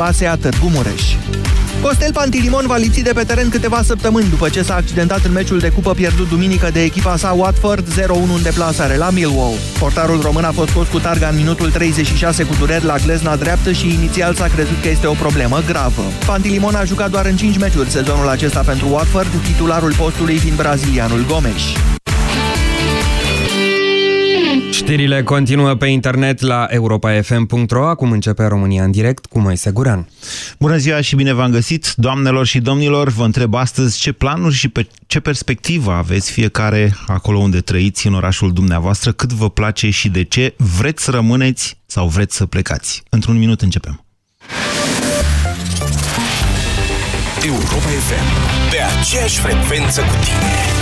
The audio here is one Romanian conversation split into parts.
a Târgu Mureș. Costel Pantilimon va lipsi de pe teren câteva săptămâni după ce s-a accidentat în meciul de cupă pierdut duminică de echipa sa Watford 0-1 în deplasare la Millwall. Portarul român a fost scos cu targa în minutul 36 cu dureri la glezna dreaptă și inițial s-a crezut că este o problemă gravă. Pantilimon a jucat doar în 5 meciuri sezonul acesta pentru Watford, titularul postului fiind brazilianul Gomes. Știrile continuă pe internet la europa.fm.ro. Acum începe România în direct cu Moise Guran. Bună ziua și bine v-am găsit, doamnelor și domnilor. Vă întreb astăzi ce planuri și pe ce perspectivă aveți fiecare acolo unde trăiți în orașul dumneavoastră, cât vă place și de ce vreți să rămâneți sau vreți să plecați. Într-un minut începem. Europa FM, pe aceeași frecvență cu tine.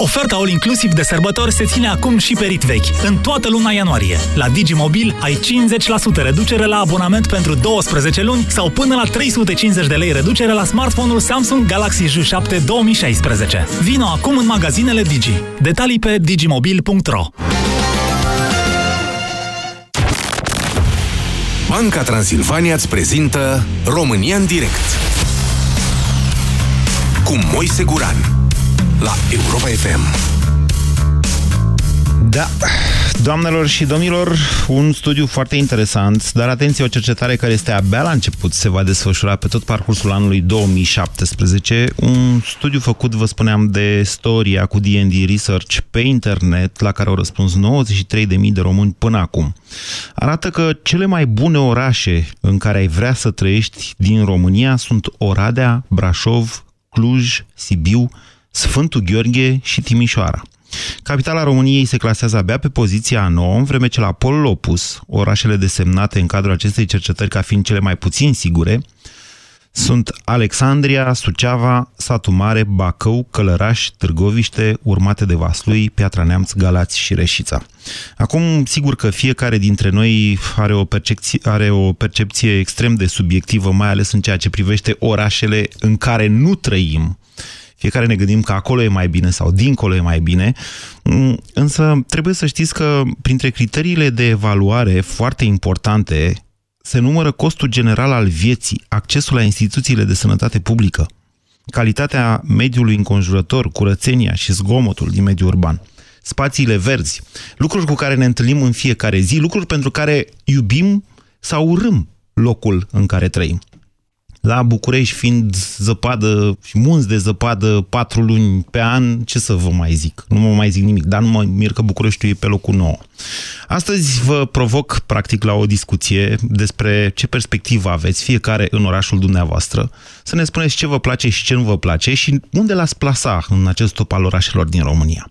Oferta All Inclusiv de sărbători se ține acum și pe rit vechi, în toată luna ianuarie. La Digimobil ai 50% reducere la abonament pentru 12 luni sau până la 350 de lei reducere la smartphone-ul Samsung Galaxy J7 2016. Vino acum în magazinele Digi. Detalii pe digimobil.ro Banca Transilvania îți prezintă România în direct cu Moise Guran la Europa FM. Da, doamnelor și domnilor, un studiu foarte interesant, dar atenție, o cercetare care este abia la început, se va desfășura pe tot parcursul anului 2017, un studiu făcut, vă spuneam, de Storia cu D&D Research pe internet, la care au răspuns 93.000 de români până acum. Arată că cele mai bune orașe în care ai vrea să trăiești din România sunt Oradea, Brașov, Cluj, Sibiu, Sfântul Gheorghe și Timișoara. Capitala României se clasează abia pe poziția a 9, în vreme ce la polul opus, orașele desemnate în cadrul acestei cercetări ca fiind cele mai puțin sigure, sunt Alexandria, Suceava, Satu Mare, Bacău, Călăraș, Târgoviște, urmate de Vaslui, Piatra Neamț, Galați și Reșița. Acum, sigur că fiecare dintre noi are o, percepție, are o percepție extrem de subiectivă, mai ales în ceea ce privește orașele în care nu trăim fiecare ne gândim că acolo e mai bine sau dincolo e mai bine, mm, însă trebuie să știți că printre criteriile de evaluare foarte importante se numără costul general al vieții, accesul la instituțiile de sănătate publică, calitatea mediului înconjurător, curățenia și zgomotul din mediul urban, spațiile verzi, lucruri cu care ne întâlnim în fiecare zi, lucruri pentru care iubim sau urâm locul în care trăim. La București, fiind zăpadă și munți de zăpadă patru luni pe an, ce să vă mai zic? Nu mă mai zic nimic, dar nu mă mir că Bucureștiul e pe locul nou. Astăzi vă provoc, practic, la o discuție despre ce perspectivă aveți fiecare în orașul dumneavoastră, să ne spuneți ce vă place și ce nu vă place și unde l-ați plasa în acest top al orașelor din România.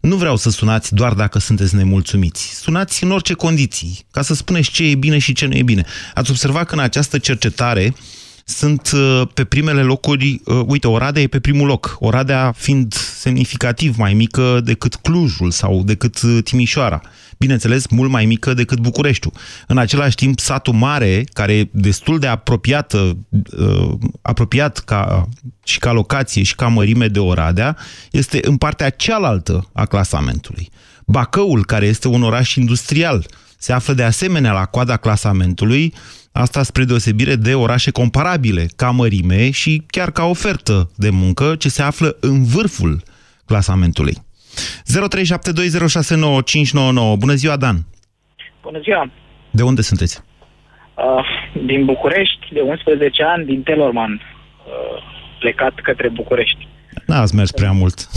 Nu vreau să sunați doar dacă sunteți nemulțumiți. Sunați în orice condiții, ca să spuneți ce e bine și ce nu e bine. Ați observat că în această cercetare sunt uh, pe primele locuri, uh, uite, Oradea e pe primul loc, Oradea fiind semnificativ mai mică decât Clujul sau decât uh, Timișoara. Bineînțeles, mult mai mică decât Bucureștiul. În același timp, satul mare, care e destul de apropiată, apropiat ca, și ca locație și ca mărime de Oradea, este în partea cealaltă a clasamentului. Bacăul, care este un oraș industrial, se află de asemenea la coada clasamentului, Asta spre deosebire de orașe comparabile, ca mărime și chiar ca ofertă de muncă, ce se află în vârful clasamentului. 0372069599. Bună ziua, Dan! Bună ziua! De unde sunteți? uh, din București, de 11 ani, din Telorman, uh, plecat către București. N-ați mers prea mult.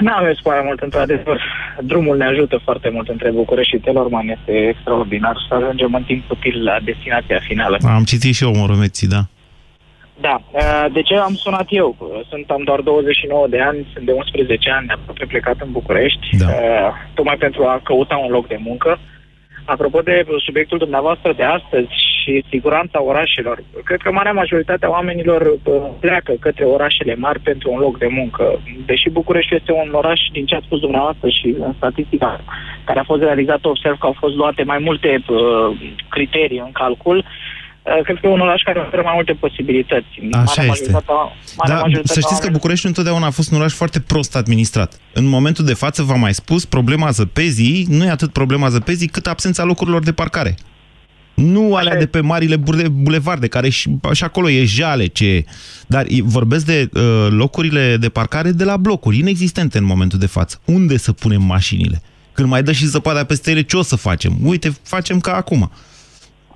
N-am mers foarte mult, într-adevăr. Drumul ne ajută foarte mult între București și Telorman. Este extraordinar să ajungem în timp util la destinația finală. Am citit și eu Moromeții, da. Da. Uh, De ce am sunat eu? Sunt, am doar 29 de ani, sunt de 11 ani aproape plecat în București, Da. uh, tocmai pentru a căuta un loc de muncă. Apropo de subiectul dumneavoastră de astăzi și siguranța orașelor, cred că marea majoritate a oamenilor uh, pleacă către orașele mari pentru un loc de muncă. Deși București este un oraș, din ce ați spus dumneavoastră și în statistica care a fost realizată, observ că au fost luate mai multe uh, criterii în calcul, uh, cred că e un oraș care oferă mai multe posibilități. Așa Marea este. majoritatea- marea Da, majoritatea să știți că oamenilor- București întotdeauna a fost un oraș foarte prost administrat. În momentul de față, v-am mai spus, problema zăpezii nu e atât problema zăpezii cât absența locurilor de parcare. Nu alea de pe marile bule- bulevarde, care și, și acolo e jale ce e. Dar e- vorbesc de uh, locurile de parcare de la blocuri, inexistente în momentul de față. Unde să punem mașinile? Când mai dă și zăpada peste ele, ce o să facem? Uite, facem ca acum.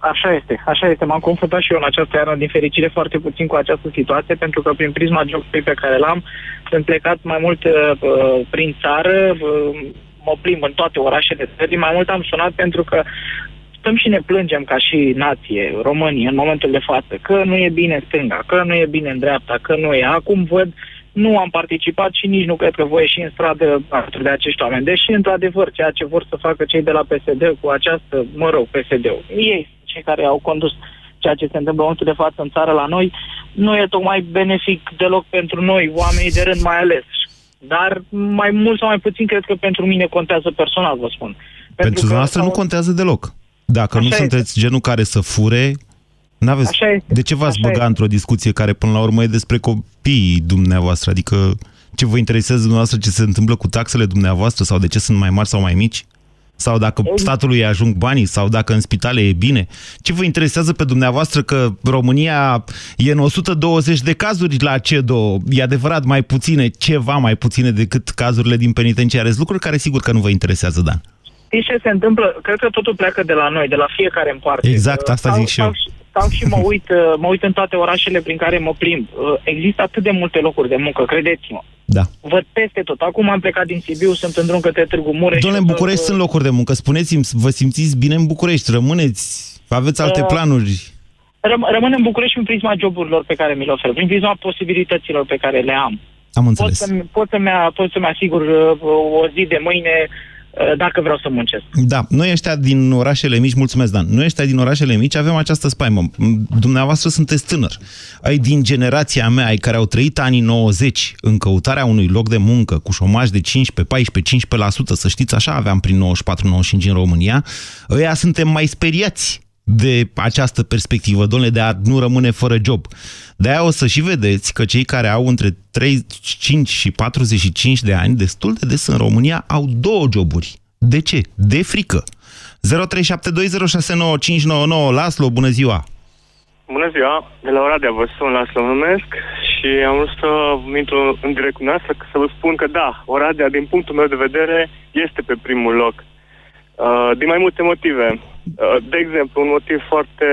Așa este, așa este. M-am confruntat și eu în această iarnă, din fericire, foarte puțin cu această situație, pentru că prin prisma jobului pe care l-am, sunt plecat mai mult uh, uh, prin țară, uh, mă plimb în toate orașele țării, mai mult am sunat pentru că stăm și ne plângem ca și nație, românii, în momentul de față, că nu e bine în stânga, că nu e bine în dreapta, că nu e. Acum văd, nu am participat și nici nu cred că voi ieși în stradă alături de acești oameni. Deși, într-adevăr, ceea ce vor să facă cei de la PSD cu această, mă rog, PSD-ul, ei, cei care au condus ceea ce se întâmplă în momentul de față în țară la noi, nu e tocmai benefic deloc pentru noi, oamenii de rând mai ales. Dar mai mult sau mai puțin cred că pentru mine contează personal, vă spun. Pentru dumneavoastră nu contează deloc. Dacă nu Așa sunteți genul care să fure, n-aveți... Așa este. De ce v-ați Așa băga este. într-o discuție care până la urmă e despre copiii dumneavoastră? Adică ce vă interesează dumneavoastră ce se întâmplă cu taxele dumneavoastră sau de ce sunt mai mari sau mai mici? Sau dacă statului îi ajung banii, sau dacă în spitale e bine. Ce vă interesează pe dumneavoastră că România e în 120 de cazuri la CEDO? E adevărat mai puține, ceva mai puține decât cazurile din penitenciare. Sunt lucruri care sigur că nu vă interesează, Dan. Știți ce se întâmplă? Cred că totul pleacă de la noi, de la fiecare în parte. Exact, asta Stau- zic și eu. stau Stau și mă uit, uh, mă uit în toate orașele prin care mă plimb. Uh, Există atât de multe locuri de muncă, credeți-mă. Da. Văd peste tot. Acum am plecat din Sibiu, sunt în drum către Târgu Mureș. Domnule, în București sunt locuri de muncă. Spuneți-mi, vă simțiți bine în București? Rămâneți? Aveți alte Uh, planuri? Răm- rămân în București prin prisma joburilor pe care mi le ofer, prin prisma posibilităților pe care le am. Am Pot, înțeles. să-mi, pot, să-mi, pot să-mi asigur uh, o zi de mâine uh, dacă vreau să muncesc. Da, noi ăștia din orașele mici, mulțumesc Dan, noi ăștia din orașele mici avem această spaimă. M- Dumneavoastră sunteți tânăr. Ai din generația mea, ai care au trăit anii 90 în căutarea unui loc de muncă cu șomaj de 15, 14, 15%, să știți, așa aveam prin 94-95 în România, ăia suntem mai speriați de această perspectivă, domnule, de a nu rămâne fără job. De-aia o să și vedeți că cei care au între 35 și 45 de ani, destul de des în România, au două joburi. De ce? De frică. 0372069599 Laslo, bună ziua! Bună ziua, de la Oradea vă sun, Laslo numesc și am vrut să intru în direct cu noastră să vă spun că da, Oradea, din punctul meu de vedere, este pe primul loc. Uh, din mai multe motive. Uh, de exemplu, un motiv foarte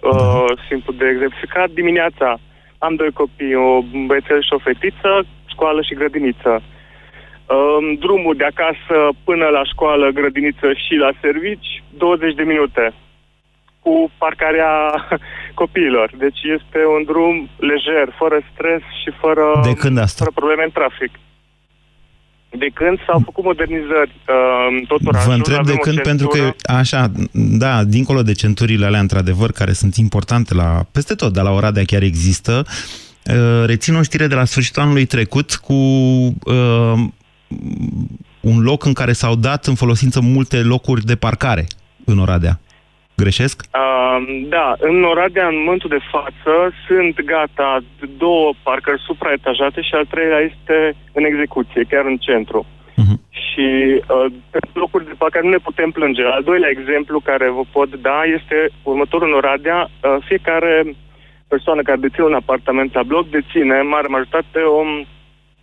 uh, simplu de exemplificat, dimineața am doi copii, o băiețel și o fetiță, școală și grădiniță. Uh, drumul de acasă până la școală, grădiniță și la servici, 20 de minute cu parcarea copiilor. Deci este un drum lejer, fără stres și fără, De când asta? fără probleme în trafic. De când s-au făcut modernizări uh, în tot orașul. Vă întreb de avem o când, pentru că, centură. așa, da, dincolo de centurile alea, într-adevăr, care sunt importante la, peste tot, dar la Oradea chiar există, uh, rețin o știre de la sfârșitul anului trecut cu uh, un loc în care s-au dat în folosință multe locuri de parcare în Oradea. Greșesc? Uh, da, în Oradea, în momentul de față, sunt gata două parcări supraetajate și al treilea este în execuție, chiar în centru. Și uh, pe locuri de parcare nu ne putem plânge. Al doilea exemplu care vă pot da este următorul în Oradea. Uh, fiecare persoană care deține un apartament la bloc deține, în mare majoritate, un,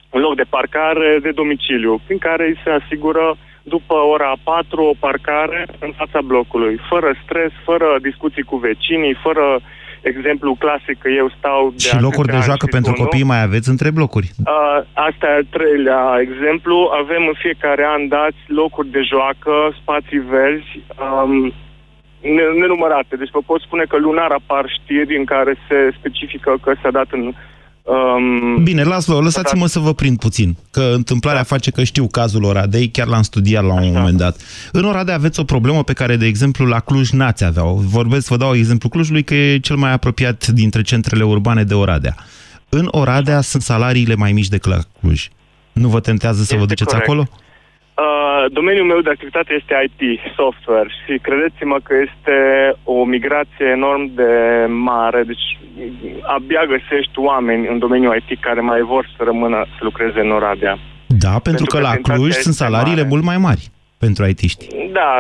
un loc de parcare de domiciliu, prin care îi se asigură după ora 4 o parcare în fața blocului, fără stres, fără discuții cu vecinii, fără exemplu clasic că eu stau de Și locuri de joacă pentru spun, copii mai aveți între blocuri? Uh, asta e al treilea exemplu. Avem în fiecare an dați locuri de joacă, spații verzi, um, nenumărate. Deci vă pot spune că lunar apar știri în care se specifică că s-a dat în Um, Bine, las-vă, lăsați-mă să vă prind puțin, că întâmplarea da. face că știu cazul Oradei, chiar l-am studiat la un Așa. moment dat. În Oradea aveți o problemă pe care, de exemplu, la Cluj n-ați avea. Vorbesc, vă dau exemplu Clujului, că e cel mai apropiat dintre centrele urbane de Oradea. În Oradea sunt salariile mai mici decât la Cluj. Nu vă tentează să este vă duceți corect. acolo? Uh, domeniul meu de activitate este IT, software și credeți-mă că este o migrație enorm de mare, deci abia găsești oameni în domeniul IT care mai vor să rămână să lucreze în Oradea. Da, pentru, pentru că, că la Cluj sunt salariile mare. mult mai mari pentru IT-ști. Da,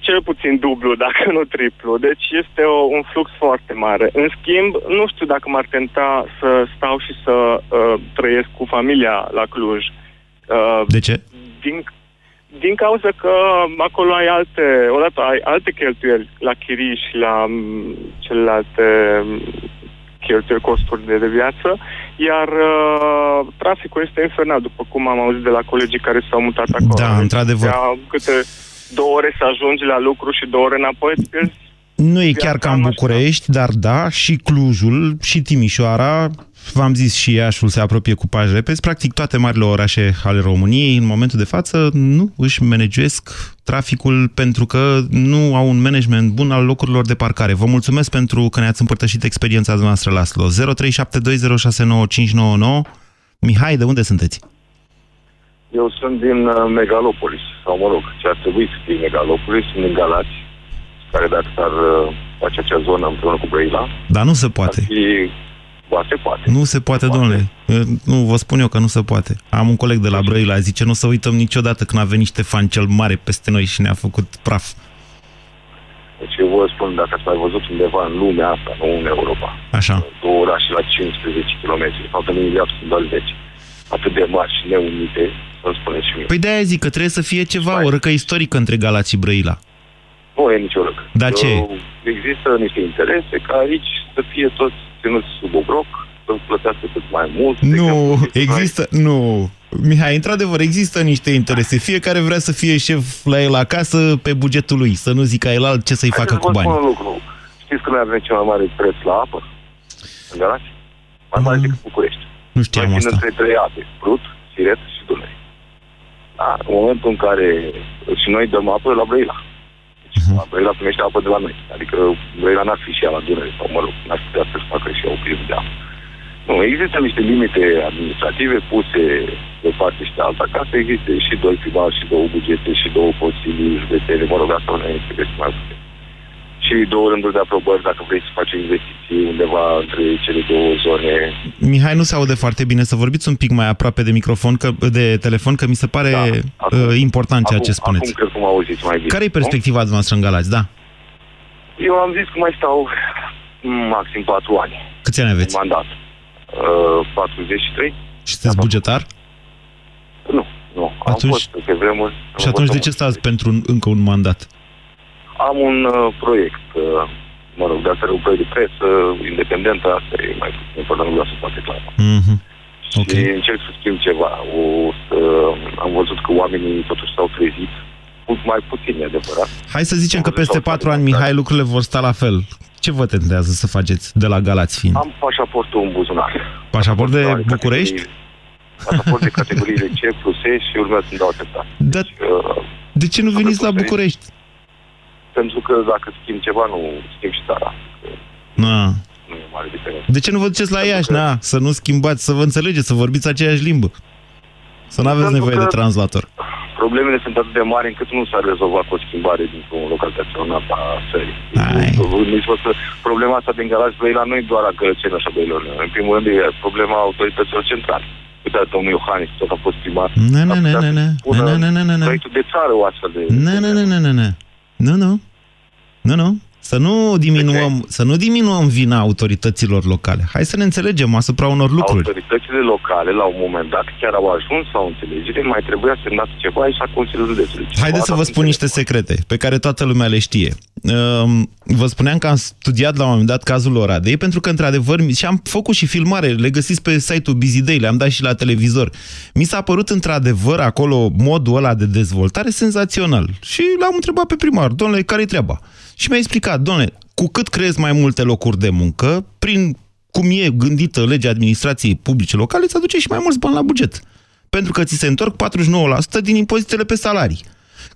cel puțin dublu, dacă nu triplu. Deci este o, un flux foarte mare. În schimb, nu știu dacă m-ar tenta să stau și să uh, trăiesc cu familia la Cluj. Uh, de ce? Din, din cauza că acolo ai alte, odată ai alte cheltuieli la chirii și la mm, celelalte mm, cheltuieli, costuri de, de viață, iar uh, traficul este infernal, după cum am auzit de la colegii care s-au mutat acolo. Da, într-adevăr. Câte două ore să ajungi la lucru și două ore înapoi, îți pierzi nu e chiar ca în București, dar da, și Clujul, și Timișoara, v-am zis și Iașul se apropie cu pași repezi, practic toate marile orașe ale României în momentul de față nu își managuesc traficul pentru că nu au un management bun al locurilor de parcare. Vă mulțumesc pentru că ne-ați împărtășit experiența noastră, Laslo. 0372069599 Mihai, de unde sunteți? Eu sunt din uh, Megalopolis, sau mă rog, ce ar trebui să fie Megalopolis, sunt din Galați, care dacă s-ar uh, face acea zonă împreună cu Brăila... Dar nu se poate. Ar fi ba, se poate. Nu se poate, se domnule. Poate. Nu, vă spun eu că nu se poate. Am un coleg de la Brăila, zice, nu să uităm niciodată când a venit Ștefan cel Mare peste noi și ne-a făcut praf. Deci eu vă spun, dacă ați mai văzut undeva în lumea asta, nu în Europa, Așa. două orașe la 15 km, de fapt în Emilia sunt doar 10, atât de mari și neunite, să-mi spuneți și mie. Păi de-aia zic că trebuie să fie ceva, o răcă istorică între Galați și Brăila. Nu e nicio răcă. Dar ce? Există niște interese ca aici să fie toți ținuți sub obroc, să plătească cât mai mult. Nu, există, nu. Mihai, într-adevăr, există niște interese. Fiecare vrea să fie șef la el acasă pe bugetul lui, să nu zică el alt ce să-i facă cu bani. un lucru. Știți că noi avem cel mai mare preț la apă? În Galați? Mai mare decât București. Nu știam noi asta. între trei ape, Brut, Siret și Dunăre. Da, în momentul în care și noi dăm apă la Brăila. Uh-huh. Brăila primește apă de la noi. Adică Brăila n-ar fi și ea la Dunăre, sau mă rog, n-ar putea să-și facă și ea o priză de apă. Nu, există niște limite administrative puse de parte și de alta ca să existe și doi primari, și două bugete, și două consilii județene, mă rog, asta nu ne trebuie mai puțin. Și două rânduri de aprobări dacă vrei să faci investiții undeva între cele două zone. Mihai, nu se aude foarte bine. Să vorbiți un pic mai aproape de microfon, că, de telefon, că mi se pare da, acum, uh, important ceea acum, ce spuneți. Acum cred că mă auziți mai bine. Care e perspectiva nu? noastră în Galați, da? Eu am zis că mai stau maxim 4 ani. Câți ani aveți? Mandat. Uh, 43. Și sunteți bugetar? Nu, nu. Atunci, am fost pe vremuri. Și atunci de ce stați pentru un, încă un mandat? Am un uh, proiect, uh, mă rog, de asta un proiect de presă independentă, asta e mai puțin important, nu vreau să poate clar. Mm-hmm. Okay. Și încerc să schimb ceva. O, uh, am văzut că oamenii totuși s-au trezit mai puțin, e adevărat. Hai să zicem că peste patru ani, Mihai, lucrurile vor sta la fel. Ce vă tentează să faceți de la Galați fiind? Am pașaportul în buzunar. Pașaport de București? Pașaport de categoriile C plus E și urmează să-mi dau atestat. Da. Deci, uh, de ce nu veniți la București? Pentru că dacă schimb ceva, nu schimb și țara. Na. Nu e mare diferență. De ce nu vă duceți la Iași, că... na? Să nu schimbați, să vă înțelegeți, să vorbiți aceeași limbă. Să nu aveți nevoie de translator. Problemele sunt atât de mari încât nu s-ar rezolva cu o schimbare dintr-un localitate în alta a țării. Problema asta din Galați Brăila nu e doar a Gălățenii așa Brăilor. În primul rând e problema autorităților centrale. Uite, domnul Iohannis tot a fost primar. Ne, ne, ne, ne, ne, ne, ne, ne, ne, Proiectul de țară o astfel de... Ne, ne, ne, ne, ne, ne. Não, não. Não, não. Să nu, diminuăm, să nu diminuăm vina autorităților locale. Hai să ne înțelegem asupra unor lucruri. Autoritățile locale, la un moment dat, chiar au ajuns la o înțelegere, mai trebuia semnat ceva și la Consiliul Județului. Haideți să vă spun niște secrete pe care toată lumea le știe. Ehm, Vă spuneam că am studiat la un moment dat cazul Oradei, pentru că, într-adevăr, și am făcut și filmare, le găsiți pe site-ul Busy Day, le-am dat și la televizor. Mi s-a părut, într-adevăr, acolo modul ăla de dezvoltare senzațional. Și l-am întrebat pe primar, domnule, care-i treaba? Și mi-a explicat, domnule, cu cât creezi mai multe locuri de muncă, prin cum e gândită legea administrației publice locale, îți aduce și mai mulți bani la buget. Pentru că ți se întorc 49% din impozitele pe salarii.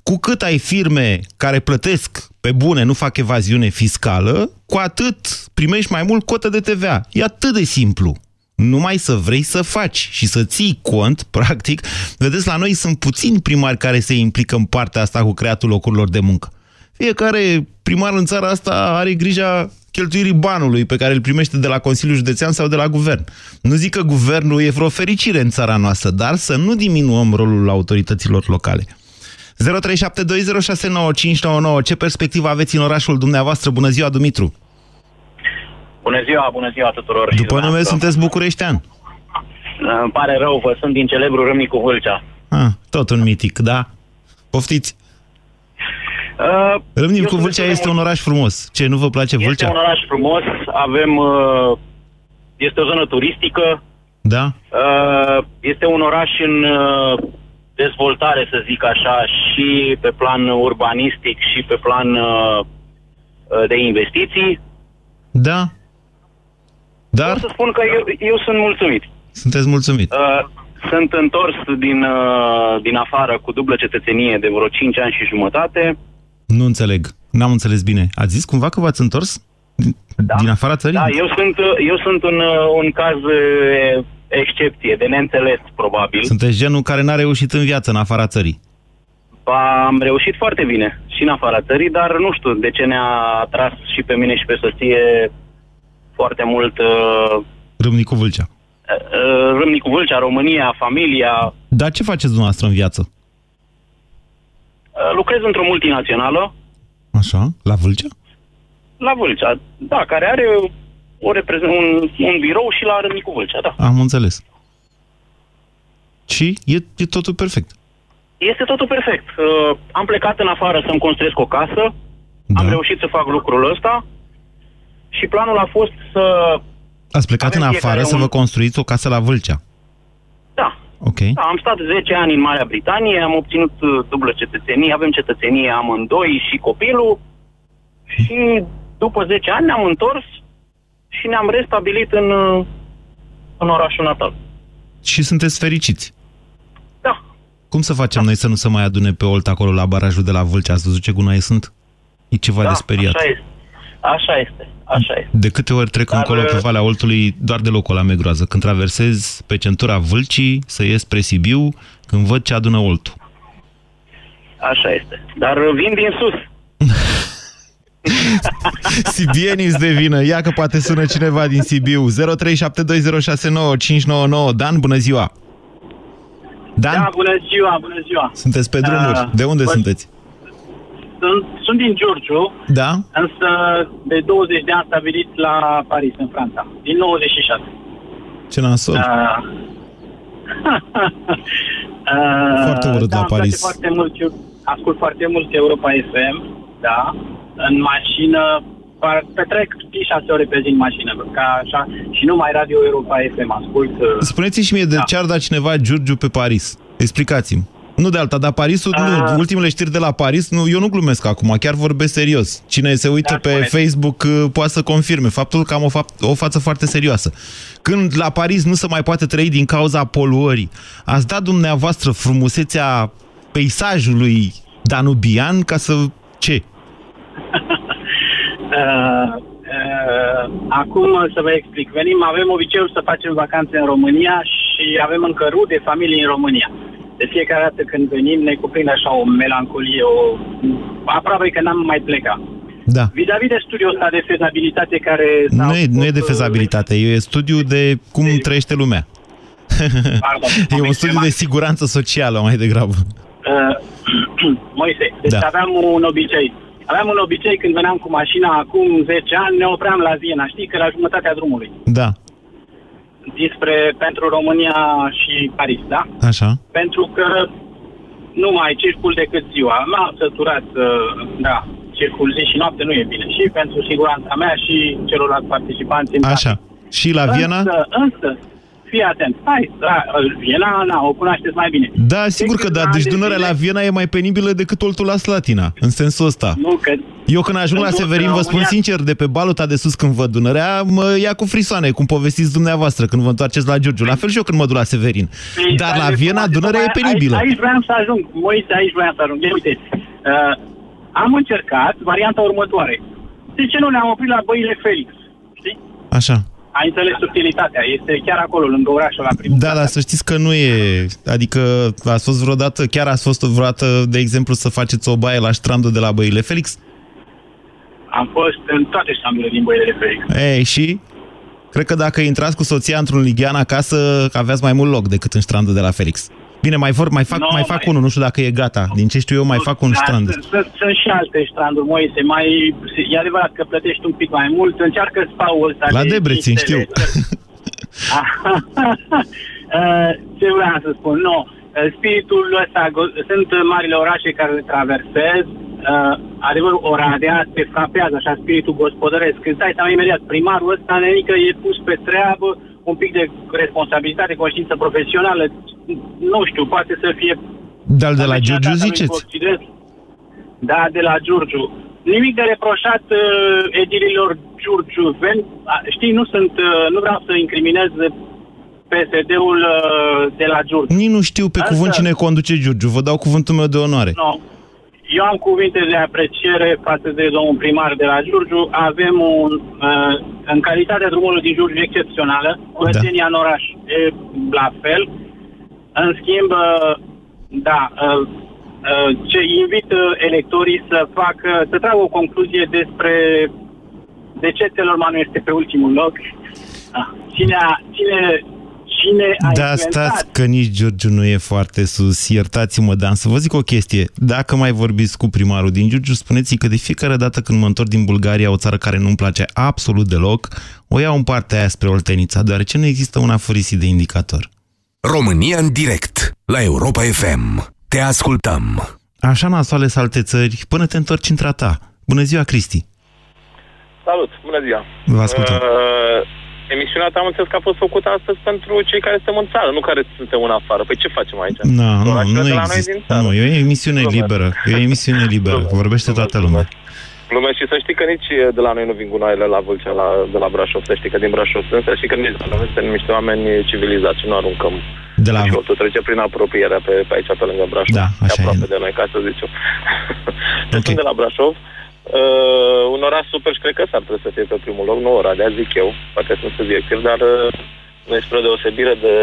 Cu cât ai firme care plătesc pe bune, nu fac evaziune fiscală, cu atât primești mai mult cotă de TVA. E atât de simplu. Numai să vrei să faci și să ții cont, practic. Vedeți, la noi sunt puțini primari care se implică în partea asta cu creatul locurilor de muncă. Fiecare primar în țara asta are grija cheltuirii banului pe care îl primește de la Consiliul Județean sau de la Guvern. Nu zic că Guvernul e vreo fericire în țara noastră, dar să nu diminuăm rolul autorităților locale. 0372069599. Ce perspectivă aveți în orașul dumneavoastră? Bună ziua, Dumitru! Bună ziua, bună ziua tuturor. După nume sunteți bucureștean. Îmi pare rău, vă sunt din celebru Râmnicu Vâlcea. Ah, tot un mitic, da? Poftiți! Uh, Râmnicu Vâlcea este un oraș frumos. Ce, nu vă place este Vâlcea? un oraș frumos, avem... Uh, este o zonă turistică, Da? uh, este un oraș în uh, dezvoltare, să zic așa, și pe plan urbanistic și pe plan uh, uh, de investiții. Da? Dar? Vreau să spun că eu, eu sunt mulțumit. Sunteți mulțumit. Uh, sunt întors din, uh, din afară cu dublă cetățenie de vreo 5 ani și jumătate. Nu înțeleg. N-am înțeles bine. Ați zis cumva că v-ați întors? Din, din afara țării? Da, eu sunt, uh, eu sunt un, uh, un caz uh, excepție, de neînțeles, probabil. Sunteți genul care n-a reușit în viață în afara țării. Ba, am reușit foarte bine și în afara țării, dar nu știu de ce ne-a atras și pe mine și pe soție foarte mult uh, Râmnicu Vâlcea. uh, Râmnicu Vâlcea, România, familia. Dar ce faceți dumneavoastră în viață? Uh, lucrez într-o multinațională Așa? La Vâlcea? la Vâlcea, da, care are o reprezent, un, un birou și la Râmnicu Vâlcea, da. Am înțeles. Și e, e totul perfect. Este totul perfect. Uh, am plecat în afară să-mi construiesc o casă, Da. am reușit să fac lucrul ăsta și planul a fost să... Ați plecat Avem în afară fiecare să un- vă construiți o casă la Vâlcea. Da, Ok. da, am stat 10 ani în Marea Britanie, am obținut uh, dublă cetățenie, avem cetățenie amândoi și copilul și după 10 ani ne-am întors și ne-am restabilit în, uh, în orașul natal. Și sunteți fericiți. Da. Cum să facem noi să nu se mai adune pe Olt acolo la barajul de la Vâlcea? Ați văzut ce gunoaie sunt? E ceva da, de speriat. Așa este. Așa este. Așa este. De câte ori trec Dar, încolo pe uh, Valea Oltului, doar de locul la megroază. Când traversez pe centura Vâlcii, să ies spre Sibiu, când văd ce adună Oltul. Așa este. Dar uh, vin din sus. Sibienii îți de vină. Ia că poate sună cineva din Sibiu. 0372069599. Dan, bună ziua! Dan, Da, bună ziua, bună ziua. sunteți pe drumuri. Ah, De unde vă- sunteți? Sunt, sunt din Giurgiu, Da? însă de 20 de ani stabilit la Paris, în Franța, din 96. Ce nasol. Ah. Ah, Foarte urât da, la îmi place Paris. Foarte mult, eu ascult foarte mult Europa FM, da, în mașină, par- petrec 6 ore pe zi în mașină, ca așa, și numai Radio Europa FM ascult. uh, Spuneți-mi și mie de ce ar da cineva Giurgiu pe Paris? Explicați-mi. Nu de alta, dar Parisul, Ah. nu, ultimele știri de la Paris, nu, eu nu glumesc acum, chiar vorbesc serios. Cine se uită Da, pe spuneți. Facebook uh, poate să confirme faptul că am o, fapt, o față foarte serioasă. Când la Paris nu se mai poate trăi din cauza poluării, ați dat dumneavoastră frumusețea peisajului danubian ca să... Ce? Uh, uh, acum să vă explic. Venim, avem obiceiul să facem vacanțe în România și avem încă rude, familii în România. De fiecare dată când venim ne cuprinde așa o melancolie, o... aproape că n-am mai plecat. Da. Vis-a-vis de studiul ăsta de fezabilitate care... s-a Nu e, nu e de făcut, fezabilitate, e studiu de cum trăiește lumea. Pardon, e un studiu de siguranță socială mai degrabă. Uh, Moise, deci Da. aveam un obicei. Aveam un obicei când veneam cu mașina acum 10 ani, ne opream la Viena, știi, că la jumătatea drumului. Da, Despre, pentru România și Paris, da? așa. Pentru că nu mai circul decât ziua. M-am săturat, uh, da, circul zi și noapte nu e bine. Și pentru siguranța mea și celorlalți participanți în Așa. Și la Viena? Însă, însă, fii atent. Hai, da, Viena, na, o cunoașteți mai bine. Da, sigur că da. Deci Dunărea la Viena e mai penibilă decât Oltul la Slatina, în sensul ăsta. Nu, că... Eu când ajung la Nu, Severin, că vă spun România- sincer, de pe baluta de sus când văd Dunărea, mă ia cu frisoane, cum povestiți dumneavoastră când vă întoarceți la Giurgiu. La fel și eu când mă duc la Severin. Păi, Dar la dar Viena, aici- Dunărea e penibilă. Aici, aici vreau să ajung. Moise, aici vreau să ajung. Ia uite, uh, am încercat varianta următoare. De ce nu ne-am oprit la băile Felix? Știi? Așa. Ai înțeles subtilitatea. Este chiar acolo, lângă orașul la primul. Da, dar să știți că nu e... Adică ați fost vreodată, chiar ați fost vreodată, de exemplu, să faceți o baie la strandul de la Băile Felix? Am fost în toate ștamburile din băile Felix. Ei, și? Cred că dacă intrați cu soția într-un lighean acasă, aveați mai mult loc decât în strandul de la Felix. Bine, mai, vor, mai fac, Nu, mai fac mai- unul, nu știu dacă e gata. Din ce știu eu, mai fac un Da, strand. Sunt, sunt, sunt și alte stranduri, Moise. Mai, e adevărat că plătești un pic mai mult. Încearcă spaul ăsta. La de Debrețin, cinci știu. stele. Uh, Ce vreau să spun? Nu. Uh, Spiritul ăsta, go- sunt uh, marile orașe care le traversez. Uh, adevărul, Oradea te frapează așa spiritul gospodăresc. Îți dai seama imediat, primarul ăsta, nenică, e pus pe treabă, un pic de responsabilitate, conștiință profesională. Nu știu, poate să fie Dar de la Vecinătatea Giurgiu lui ziceți? Occident. Da, de la Giurgiu. Nimic de reproșat uh, edililor Giurgiu. Ven, a, știi, nu sunt, uh, nu vreau să incriminez PSD-ul uh, de la Giurgiu. Nici nu știu pe Însă- cuvânt cine conduce Giurgiu. Vă dau cuvântul meu de onoare. No. Eu am cuvinte de apreciere față de domnul primar de la Giurgiu. Avem un, uh, în calitatea drumului din Giurgiu excepțională, curățenia în oraș e la fel. În schimb, uh, da, uh, uh, ce invit uh, electorii să facă, să tragă o concluzie despre de ce Telormanu este pe ultimul loc. Ah, Cine a, cine, cine a Da, inventat stați că nici Giurgiu nu e foarte sus. Iertați-mă, Dan, să vă zic o chestie. Dacă mai vorbiți cu primarul din Giurgiu, spuneți că de fiecare dată când mă întorc din Bulgaria, o țară care nu-mi place absolut deloc, o iau în partea aia spre Oltenița, deoarece nu există un aforisit de indicator. România în direct la Europa FM. Te ascultăm. Așa nasoale sunt alte țări până te întorci într-a ta. Bună ziua, Cristi! Salut, bună ziua. Vă ascultăm. Uh, emisiunea ta am înțeles că a fost făcută astăzi pentru cei care suntem în țară, nu care suntem în afară. Păi ce facem aici? Nu, nu, Orașele nu de la noi există. din țară. Nu, e o emisiune Glumesc. liberă. E o emisiune liberă. Vorbește toată lumea. Glumesc și să știi că nici de la noi nu vin gunoaiele la Vâlcea, la, de la Brașov. Să știi că din Brașov sunt, să știi că nici de la noi suntem niște oameni civilizați și nu aruncăm. De la... Și totul trece prin apropierea pe, pe aici, pe lângă Brașov. Da, e așa aproape e. de noi, ca să zic eu. okay. Sunt de la Brașov. Uh, un oraș super și cred că s-ar trebui să fie pe primul loc, nu Oradea, zic eu, poate sunt subiectiv, dar uh, noi spre deosebire de,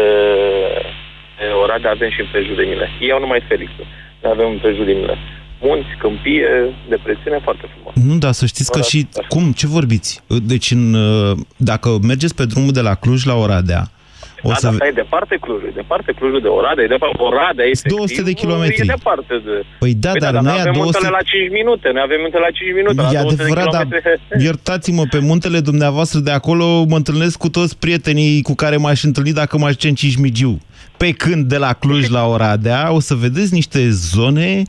de Oradea avem și împrejurimile. Ei au numai Felixul, noi avem împrejurimile. Munți, câmpie, depresiune, foarte frumos. Nu, dar să știți că și... Cum? Ce vorbiți? Deci, în, uh, dacă mergeți pe drumul de la Cluj la Oradea, o da, să... dar e departe Clujul, e departe Clujul de Oradea, e departe, Oradea efectiv, 200 de kilometri. E departe de... Păi da, Păi dar da, noi noi a avem 200 muntele la 5 minute, noi avem muntele la 5 minute, la E 200 de adevărat, dar kilometri. iertați-mă, pe muntele dumneavoastră de acolo mă întâlnesc cu toți prietenii cu care m-aș întâlni dacă m-aș duce în Cismigiu. Pe când de la Cluj la Oradea o să vedeți niște zone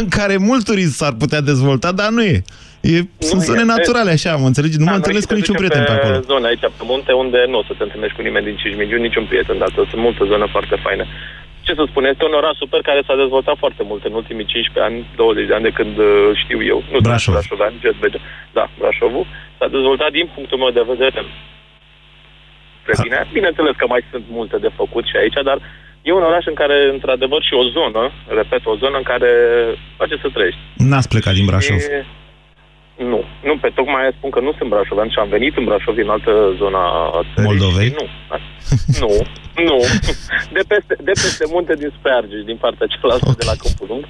în care mult turism s-ar putea dezvolta, dar nu e. e sunt e. zone naturale așa, mă înțelegi? Nu Da, mă noi întâlnesc și cu te niciun ducem prieten pe acolo. zone aici, pe munte, unde nu o să te întâlnești cu nimeni din Cismigiu, niciun prieten, dar sunt multe zone foarte faine. Ce să spun, este un oraș super care s-a dezvoltat foarte mult în ultimii 15 ani, 20 de ani de când uh, știu eu. Nu Brașov. Brașovean, GSBG. Da, Brașovul. S-a dezvoltat din punctul meu de vedere spre bine. Bineînțeles că mai sunt multe de făcut și aici, dar e un oraș în care, într-adevăr, și o zonă, repet, o zonă în care face să trăiești. N-ați plecat din Brașov. Și... Nu, nu, pe tocmai spun că nu sunt brașovean și am venit în Brașov din altă zona a țării. Moldovei? și Nu, nu, nu. De peste, de peste munte din spre Argeș, din partea cealaltă de la Câmpul Lung,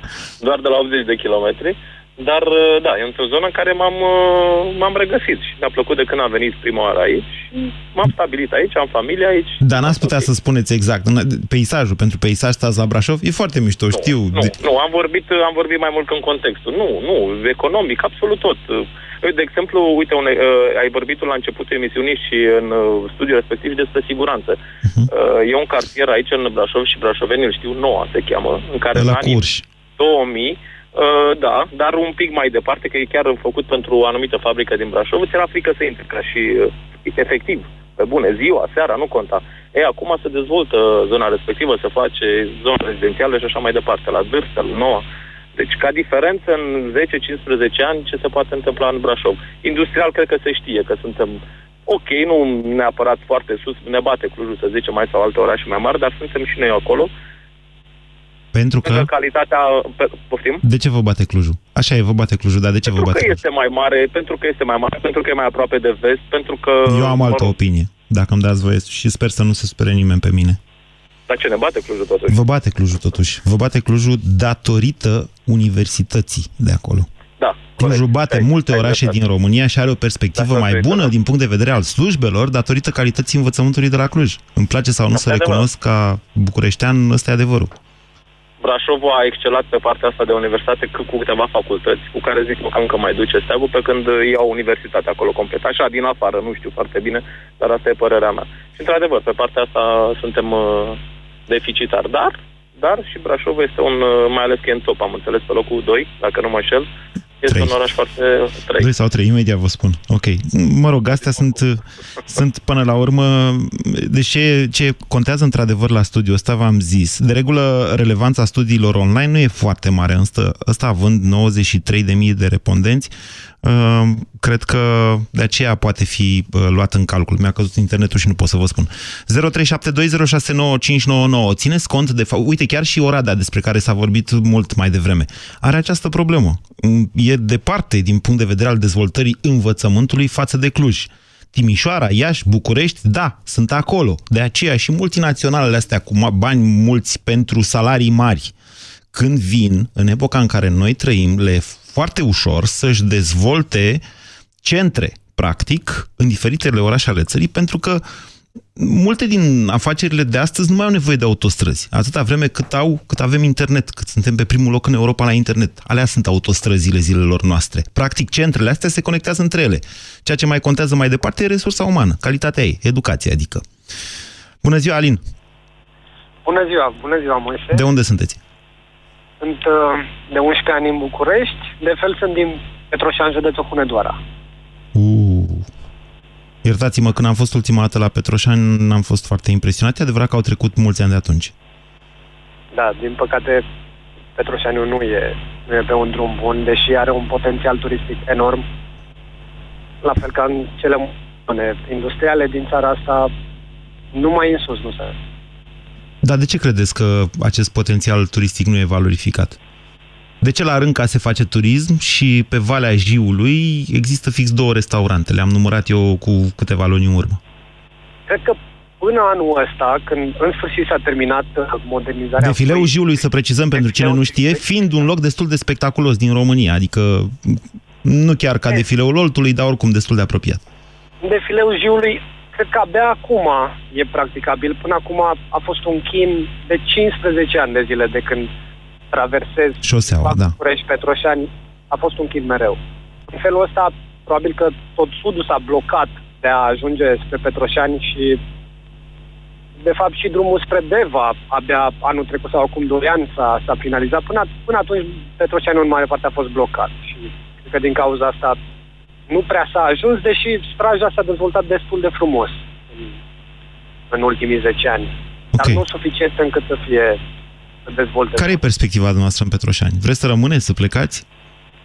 doar de la 80 de kilometri. Dar, uh, da, e într-o zonă în care m-am, uh, m-am regăsit și mi-a plăcut de când am venit prima oară aici. M-am stabilit aici, am familie aici. Dar n-ați putea să spuneți exact. Peisajul, pentru peisaj stați la Brașov, e foarte mișto, nu, știu. Nu, nu, am vorbit, am vorbit mai mult în contextul. Nu, nu, economic, absolut tot. De exemplu, uite, une, uh, ai vorbit la începutul emisiunii și în uh, studiul respectiv despre siguranță. Uh-huh. Uh, e un cartier aici în Brașov și brașovenii îl știu, Noua se cheamă, în care de la în anii Curș. 2000 Uh, da, dar un pic mai departe, că e chiar făcut pentru o anumită fabrică din Brașov, ți era frică să intri, ca și uh, efectiv, pe bune, ziua, seara, nu conta. E, acum se dezvoltă zona respectivă, se face zona rezidențială și așa mai departe, la Dârsel, Noua. Deci, ca diferență, în 10-15 ani, ce se poate întâmpla în Brașov? Industrial, cred că se știe că suntem ok, nu neapărat foarte sus, ne bate Clujul, să zicem, mai sau alte orașe mai mari, dar suntem și noi acolo. Pentru că... Pentru calitatea... Pe, poftim? De ce vă bate Clujul? Așa e, vă bate Clujul, dar de ce pentru vă bate că Clujul? este mai mare, pentru că este mai mare, pentru că e mai aproape de vest, pentru că... Eu am altă opinie, dacă îmi dați voie și sper să nu se spere nimeni pe mine. Dar ce ne bate Clujul totuși? Vă bate Clujul totuși. Vă bate Clujul datorită universității de acolo. Da. Clujul bate Ai- multe ai orașe dreptate. din România și are o perspectivă Da, mai da, bună da. din punct de vedere al slujbelor datorită calității învățământului de la Cluj. Îmi place sau nu Da, să de adevărat. recunosc ca bucureștean, ăsta e adevărul. Brașovul a excelat pe partea asta de universitate cu cu câteva facultăți, cu care zic eu că încă mai duce steagul, pe când ei au universitate acolo complet. Așa, din afară, nu știu foarte bine, dar asta e părerea mea. Și, într-adevăr, pe partea asta suntem uh, deficitari. Dar, dar și Brașovul este un, uh, mai ales că e în top, am înțeles, pe locul 2, dacă nu mă înșel, este Trei. un oraș foarte... 3. Doi sau trei, imediat vă spun. Ok. Mă rog, astea sunt, sunt până la urmă... Deci ce, ce contează într-adevăr la studiul ăsta, v-am zis. De regulă, relevanța studiilor online nu e foarte mare. Ăsta, ăsta având 93.000 de respondenți, uh, cred că de aceea poate fi uh, luat în calcul. Mi-a căzut internetul și nu pot să vă spun. 0372069599. Țineți cont de... fa- Uite, chiar și Oradea, despre care s-a vorbit mult mai devreme, are această problemă. Mm, E departe din punct de vedere al dezvoltării învățământului față de Cluj. Timișoara, Iași, București, da, sunt acolo. De aceea și multinaționalele astea cu ma- bani mulți pentru salarii mari, când vin, în epoca în care noi trăim, le e foarte ușor să-și dezvolte centre, practic, în diferitele orașe ale țării, pentru că multe din afacerile de astăzi nu mai au nevoie de autostrăzi. Atâta vreme cât, au, cât avem internet, cât suntem pe primul loc în Europa la internet. Alea sunt autostrăzile zilelor noastre. Practic, centrele astea se conectează între ele. Ceea ce mai contează mai departe e resursa umană, calitatea ei, educația, adică. Bună ziua, Alin! Bună ziua, bună ziua, Moise. De unde sunteți? Sunt uh, de 11 ani în București, de fel sunt din Petroșan, județul Hunedoara. Uh. Iertați-mă, când am fost ultima dată la Petroșani, am fost foarte impresionat. E adevărat că au trecut mulți ani de atunci. Da, din păcate, Petroșaniul nu e, nu e pe un drum bun, deși are un potențial turistic enorm. La fel ca în cele zone industriale din țara asta, numai în sus nu se... Dar de ce credeți că acest potențial turistic nu e valorificat? De ce la Rânca se face turism și pe Valea Jiului există fix două restaurante? Le-am numărat eu cu câteva luni în urmă. Cred că până anul ăsta, când în sfârșit s-a terminat uh, modernizarea... Defileul Jiului, să precizăm pentru cine nu știe, fiind un loc destul de spectaculos din România, adică nu chiar ca defileul Oltului, dar oricum destul de apropiat. Defileul Jiului, cred că abia acum e practicabil. Până acum a, a fost un chin de 15 ani de zile de când traversez Șoseaua, da. București, Petroșani, a fost un chin mereu. În felul ăsta, probabil că tot sudul s-a blocat de a ajunge spre Petroșani și de fapt și drumul spre Deva abia anul trecut sau acum 2 ani s-a, s-a finalizat. Până, până atunci Petroșani în mare parte a fost blocat și cred că din cauza asta nu prea s-a ajuns, deși straja s-a dezvoltat destul de frumos în, în ultimii 10 ani. Dar Ok. nu suficient încât să fie să dezvolte. Care e perspectiva noastră în Petroșani? Vreți să rămâneți, să plecați?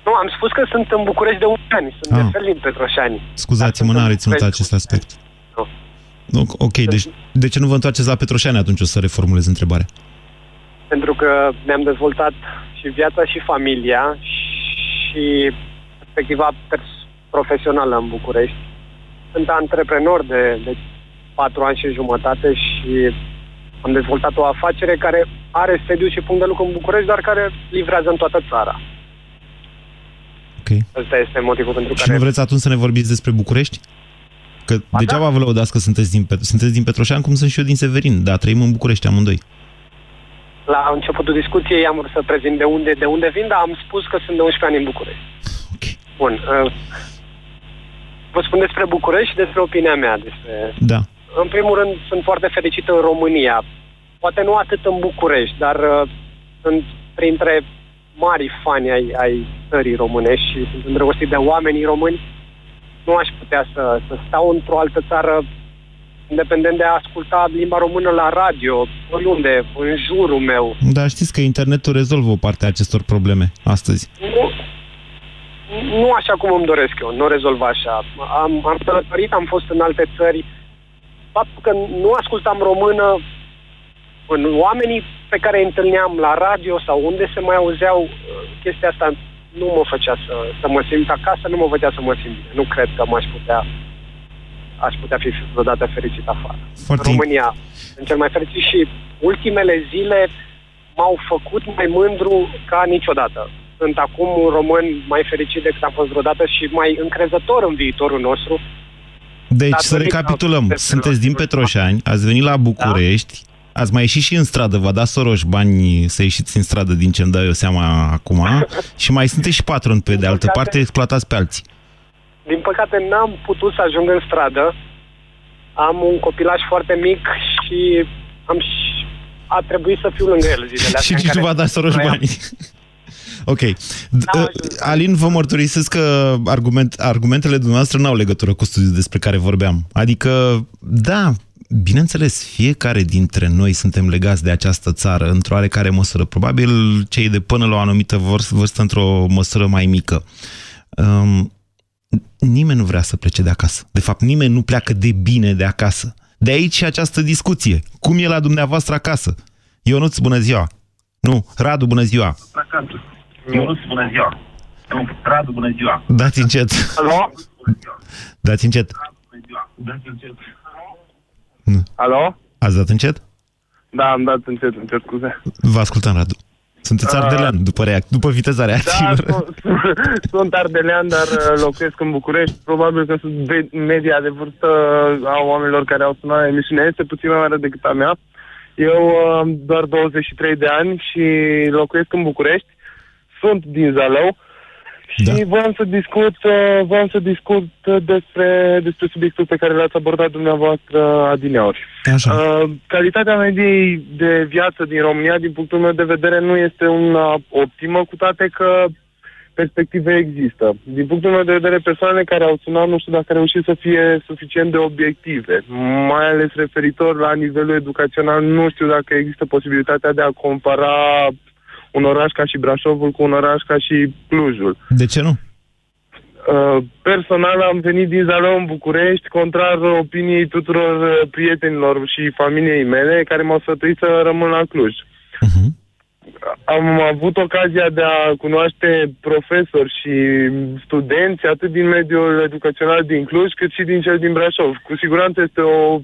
Nu, am spus că sunt în București de 1 ani, sunt Ah. de fel din Petroșani. Scuzați-mă, n-am reținut acest aspect. Nu. Nu, Ok, deci de ce nu vă întoarceți la Petroșani atunci o să reformulez întrebarea? Pentru că ne-am dezvoltat și viața și familia și perspectiva pers- profesională în București. Sunt antreprenor de, de 4 ani și jumătate și am dezvoltat o afacere care are sediu și punct de lucru în București, dar care livrează în toată țara. Ok. Ăsta este motivul pentru Și care... nu vreți atunci să ne vorbiți despre București? Că Ba degeaba da. vă lăudați că sunteți din, Pet- sunteți din Petroșan, cum sunt și eu din Severin, dar trăim în București amândoi. La începutul discuției am vrut să prezint de unde, de unde vin, dar am spus că sunt de 11 ani în București. Okay. Bun. Uh, vă spun despre București și despre opinia mea. Despre... Da. În primul rând, sunt foarte fericit în România. Poate nu atât în București, dar uh, sunt printre mari fani ai, ai țării românești și sunt îndrăgostit de oamenii români. Nu aș putea să, să stau într-o altă țară independent de a asculta limba română la radio, oriunde, în jurul meu. Dar știți că internetul rezolvă o parte a acestor probleme astăzi. Nu, nu așa cum îmi doresc eu, nu rezolv așa. Am, am călătorit, am fost în alte țări. Faptul că nu ascultam română, în oamenii pe care îi întâlneam la radio sau unde se mai auzeau, uh, chestia asta nu mă făcea să, să mă simt acasă, nu mă făcea să mă simt bine. Nu cred că m-aș putea aș putea fi vreodată fericit afară. Foarte În România sunt cel mai fericit și ultimele zile m-au făcut mai mândru ca niciodată. Sunt acum un român mai fericit decât am fost vreodată și mai încrezător în viitorul nostru. Deci, să Datorită recapitulăm. Sunteți din Petroșani, ați venit la București, ați mai ieșit și în stradă, v-a dat Soros bani să ieșiți în stradă din ce îmi dau eu seama acum și mai sunteți și patron pe de altă parte, exploatați pe alții. Din păcate n-am putut să ajung în stradă. Am un copilaj foarte mic și am și... a trebuit să fiu lângă el zilele astea. și în nici nu care v-a dat Soros trăiam. bani. ok. D- uh, Alin, vă mărturisesc că argument, argumentele dumneavoastră n-au legătură cu studiul despre care vorbeam. Adică, da, bineînțeles, fiecare dintre noi suntem legați de această țară într-o oarecare măsură. Probabil cei de până la o anumită vârs- vârstă într-o măsură mai mică. Um, nimeni nu vrea să plece de acasă. De fapt, nimeni nu pleacă de bine de acasă. De aici și această discuție. Cum e la dumneavoastră acasă? Ionuț, bună ziua! Nu, Radu, bună ziua! acasă. Ionuț, bună ziua. Nu, Radu, bună ziua. Dați încet. Alo? Dați încet. Dați încet. Nu. Alo? Ați dat încet? Da, am dat încet, încet, scuze. Vă ascultăm, Radu. Sunteți Ah. ardelean după, reac- după viteza Da, reactivă. sunt, sunt ardelean, dar uh, locuiesc în București. Probabil că sunt ve- media de vârstă a oamenilor care au sunat la emisiune este puțin mai mare decât a mea. Eu uh, am doar 23 de ani și locuiesc în București. Sunt din Zalău. Și da. voiam să discut, uh, voiam să discut uh, despre, despre subiectul pe care l-ați abordat dumneavoastră adineauri. Așa. Uh, calitatea mediei de viață din România, din punctul meu de vedere, nu este una optimă, cu toate că perspective există. Din punctul meu de vedere, persoanele care au sunat, nu știu dacă au reușit să fie suficient de obiective, mai ales referitor la nivelul educațional, nu știu dacă există posibilitatea de a compara un oraș ca și Brașovul cu un oraș ca și Clujul. De ce nu? Uh, personal am venit din Zalău în București, contrar opiniei tuturor uh, prietenilor și familiei mele, care m-au sfătuit să rămân la Cluj. Am avut ocazia de a cunoaște profesori și studenți, atât din mediul educațional din Cluj, cât și din cel din Brașov. Cu siguranță este o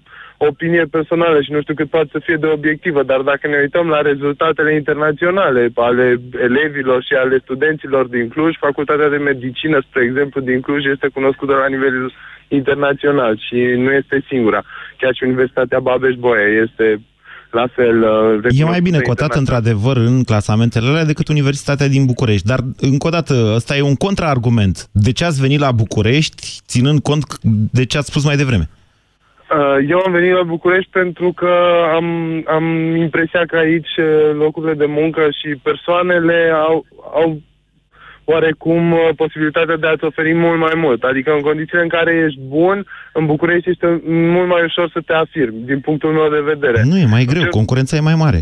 opinie personală și nu știu cât poate să fie de obiectivă, dar dacă ne uităm la rezultatele internaționale ale elevilor și ale studenților din Cluj, Facultatea de Medicină, spre exemplu, din Cluj este cunoscută la nivel internațional și nu este singura. Chiar și Universitatea Babeș-Bolyai este la fel. uh, E mai bine recunoscută cotat, internațional. într-adevăr, în clasamentele alea decât Universitatea din București. Dar, încă o dată, ăsta e un contraargument. De ce ați venit la București, ținând cont de ce ați spus mai devreme? Uh, Eu am venit la București pentru că am, am impresia că aici uh, locurile de muncă și persoanele au, au oarecum uh, posibilitatea de a-ți oferi mult mai mult. Adică în condițiile în care ești bun, în București este mult mai ușor să te afirmi, din punctul meu de vedere. Nu e mai greu, concurența e mai mare.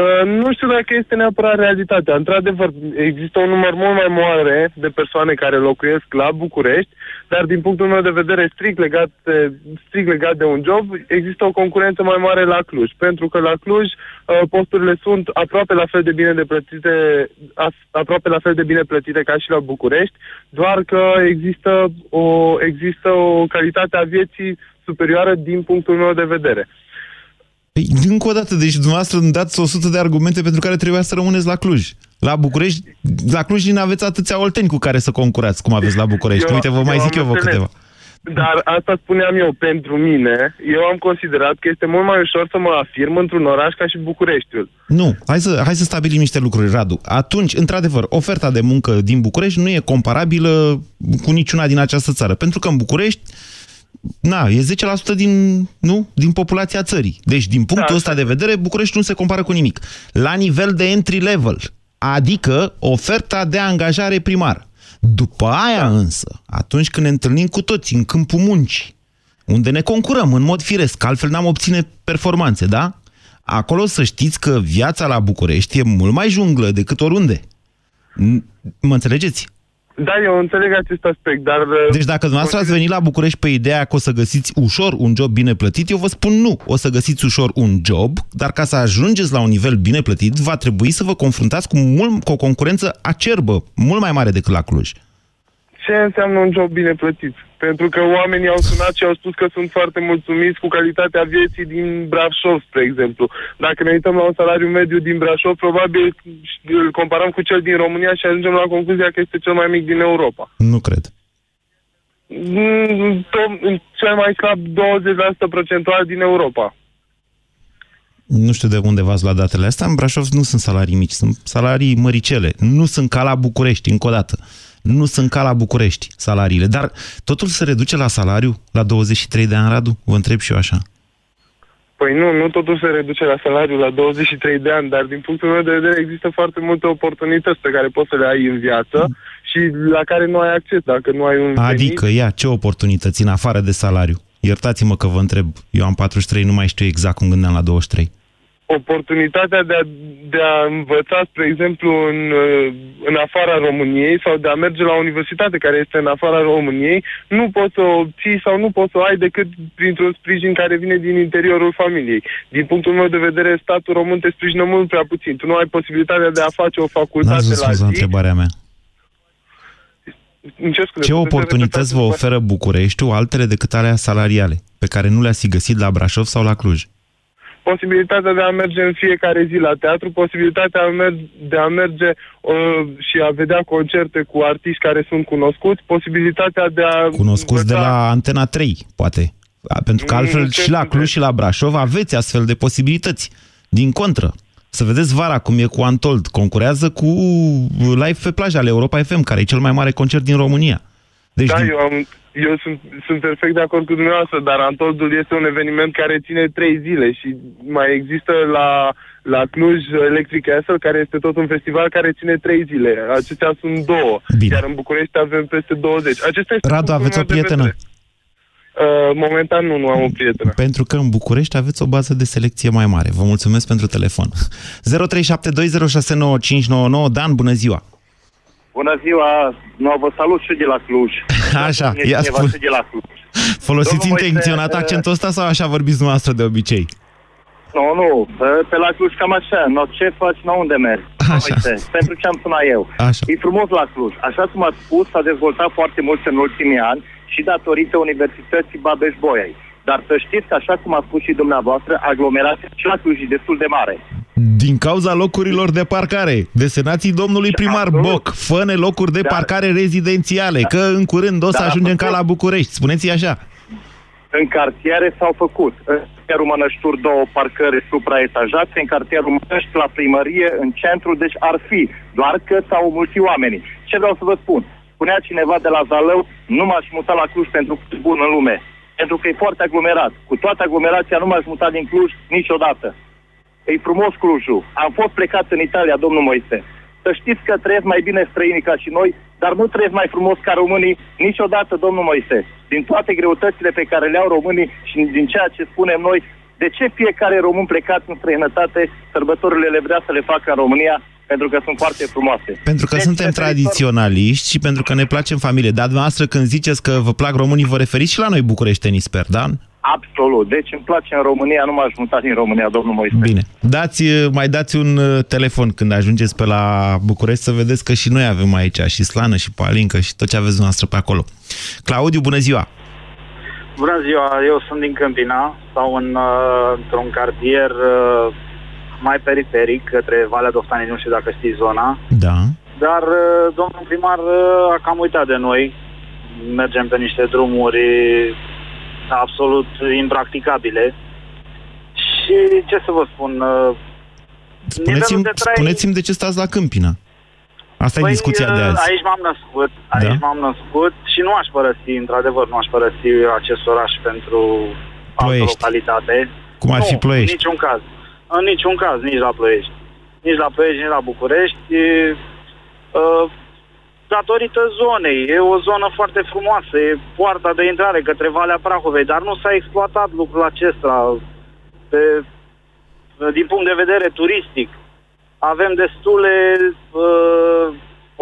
Uh, nu știu dacă este neapărat realitatea. Într-adevăr, există un număr mult mai mare de persoane care locuiesc la București, dar din punctul meu de vedere strict legat de, strict legat de un job, există o concurență mai mare la Cluj. Pentru că la Cluj uh, posturile sunt aproape la fel de bine de plătite, as- aproape la fel de bine plătite ca și la București, doar că există o, există o calitate a vieții superioară din punctul meu de vedere. Păi, încă o dată, deci dumneavoastră îmi dați 100 de argumente pentru care trebuia să rămâneți la Cluj. La București, la Cluj nu aveți atâția olteni cu care să concurați, cum aveți la București. Eu- Uite, vă mai eu zic am eu vă înțeles. câteva. Dar asta spuneam eu pentru mine. Eu am considerat că este mult mai ușor să mă afirm într-un oraș ca și Bucureștiul. Nu, hai să, hai să stabilim niște lucruri, Radu. Atunci, într-adevăr, oferta de muncă din București nu e comparabilă cu niciuna din această țară. Pentru că în București, na, e 10% din, nu, din populația țării. Deci, din punctul ăsta de vedere, București nu se compară cu nimic. La nivel de entry level, adică oferta de angajare primară. După aia însă, atunci când ne întâlnim cu toți în câmpul muncii, unde ne concurăm în mod firesc, altfel n-am obține performanțe, da? Acolo să știți că viața la București e mult mai junglă decât oriunde. N- Mă înțelegeți? Da, eu înțeleg acest aspect, dar... uh, Deci dacă dumneavoastră ați venit la București pe ideea că o să găsiți ușor un job bine plătit, eu vă spun nu. O să găsiți ușor un job, dar ca să ajungeți la un nivel bine plătit, va trebui să vă confruntați cu, mult, cu o concurență acerbă, mult mai mare decât la Cluj. Ce înseamnă un job bine plătit? Pentru că oamenii au sunat și au spus că sunt foarte mulțumiți cu calitatea vieții din Brașov, spre exemplu. Dacă ne uităm la un salariu mediu din Brașov, probabil îl comparăm cu cel din România și ajungem la concluzia că este cel mai mic din Europa. Nu cred. Mm, to- Cel mai slab 20% procentual din Europa. Nu știu de unde v-ați luat datele astea. În Brașov nu sunt salarii mici, sunt salarii măricele. Nu sunt ca la București, încă o dată. Nu sunt ca la București salariile. Dar totul se reduce la salariu la 23 de ani, Radu? Vă întreb și eu așa. Păi nu, nu totul se reduce la salariu la 23 de ani, dar din punctul meu de vedere există foarte multe oportunități pe care poți să le ai în viață și la care nu ai acces dacă nu ai un venit. Adică, ia, ce oportunități în afară de salariu? Iertați-mă că vă întreb. Eu am 43, nu mai știu exact cum gândeam la 23. Oportunitatea de a, de a învăța, spre exemplu, în, uh, în afara României sau de a merge la o universitate care este în afara României, nu poți să o obții sau nu poți să o ai decât printr-un sprijin care vine din interiorul familiei. Din punctul meu de vedere, statul român te sprijină mult prea puțin. Tu nu ai posibilitatea de a face o N-ați facultate la răspuns la zi. întrebarea mea. Îmi cer scuze, Ce puteți să oportunități vă oferă Bucureștiul altele decât alea salariale, pe care nu le-ați fi găsit la Brașov sau la Cluj? Posibilitatea de a merge în fiecare zi la teatru, posibilitatea a mer- de a merge uh, și a vedea concerte cu artiști care sunt cunoscuți, posibilitatea de a... Cunoscuți de la Antena 3, poate. A, Pentru că Mm, altfel ce și la sunt Cluj și la Brașov aveți astfel de posibilități. Din contră. Să vedeți vara cum e cu Antold. Concurează cu Live pe plajă ale Europa FM, care e cel mai mare concert din România. Deci, da, din... eu, am, eu sunt, sunt perfect de acord cu dumneavoastră, dar Antoldul este un eveniment care ține trei zile și mai există la, la Cluj Electric Castle, care este tot un festival care ține trei zile. Acestea sunt două, Bine. iar în București avem peste 20. Acesta este Radu, punctul aveți o meu de prietenă? vedere. Uh, momentan nu, nu am o prietenă. Pentru că în București aveți o bază de selecție mai mare. Vă mulțumesc pentru telefon. 0372069599 Dan, bună ziua! Bună ziua, nu vă salut și de la Cluj. Așa, E ia cineva spun. și de la Cluj. Folosiți Domnul intenționat Moise, accentul ăsta sau așa vorbiți dumneavoastră de obicei? Nu, nu, pe, pe la Cluj cam așa, no, ce faci, no, unde mergi? Așa. Uite, pentru ce am sunat eu. Așa. E frumos la Cluj. Așa cum ați spus, s-a dezvoltat foarte mult în ultimii ani și datorită Universității Babeș-Bolyai. Dar să știți că, așa cum a spus și dumneavoastră, aglomerația și la Cluj e destul de mare. Din cauza locurilor de parcare. Desenații domnului primar Boc. Fă-ne locuri de parcare rezidențiale, că în curând o să Da, ajungem da, ca la București. Spuneți-i așa. În cartiere s-au făcut. În cartierul Mănășturi două parcări supraetajate, în cartierul Mănăști la primărie, în centru, deci ar fi. Doar că s-au mulțit oamenii. Ce vreau să vă spun? Spunea cineva de la Zalău, nu m-aș muta la Cluj pentru că e bun în lume. Pentru că e foarte aglomerat. Cu toată aglomerația nu m-aș muta din Cluj niciodată. E frumos Clujul. Am fost plecat în Italia, domnul Moise. Să știți că trăiesc mai bine străinii ca și noi, dar nu trăiesc mai frumos ca românii niciodată, domnul Moise. Din toate greutățile pe care le au românii și din ceea ce spunem noi, de ce fiecare român plecat în străinătate, sărbătorile le vrea să le facă în România, pentru că sunt foarte frumoase. Pentru că Deci, suntem referitor- tradiționaliști și pentru că ne place în familie. Dar dumneavoastră când ziceți că vă plac românii, vă referiți și la noi bucureștenii, sper, da? Absolut. Deci îmi place în România, nu m-aș muta din România, domnul Moise. Bine. Dați, mai dați un uh, telefon când ajungeți pe la București să vedeți că și noi avem aici și slană și palincă și tot ce aveți dumneavoastră pe acolo. Claudiu, bună ziua! Bună ziua, eu sunt din Câmpina sau în, uh, într-un cartier uh, mai periferic către Valea Doftani, nu știu dacă știți zona. Da. Dar uh, domnul primar uh, a cam uitat de noi. Mergem pe niște drumuri absolut impracticabile. Și ce să vă spun, uh, Spuneți-mi, nivelul de trai- spuneți-mi de ce stați la Câmpina. Asta e discuția de uh, azi. Aici m-am născut, aici Da? m-am născut și nu aș părăsi, într-adevăr, nu aș părăsi acest oraș pentru altă Ploiești. localitate. Cum ar nu, fi Ploiești? în niciun caz. În niciun caz, nici la Ploiești. Nici la Ploiești, nici la București. E, uh, datorită zonei. E o zonă foarte frumoasă, e poarta de intrare către Valea Prahovei, dar nu s-a exploatat lucrul acesta pe, din punct de vedere turistic. Avem destule uh,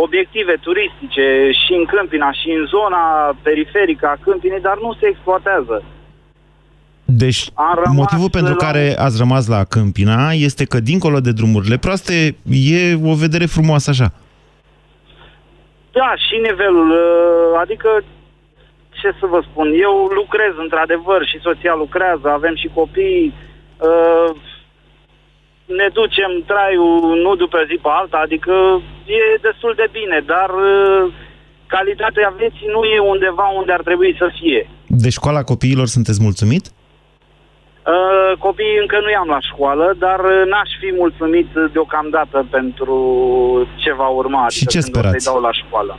obiective turistice și în Câmpina și în zona periferică a Câmpinii, dar nu se exploatează. Deci, Am rămas motivul pentru la- care ați rămas la Câmpina este că, dincolo de drumurile proaste, e o vedere frumoasă așa. Da, și nivelul, uh, adică, ce să vă spun, eu lucrez într-adevăr și soția lucrează, avem și copii, uh, ne ducem traiul nu după zi pe alta, adică e destul de bine, dar uh, calitatea vieții nu e undeva unde ar trebui să fie. De școala copiilor sunteți mulțumit? Uh, copiii încă nu i-am la școală, dar uh, n-aș fi mulțumit deocamdată pentru ce va urma. Și ce când o sperați? să-i dau la școală.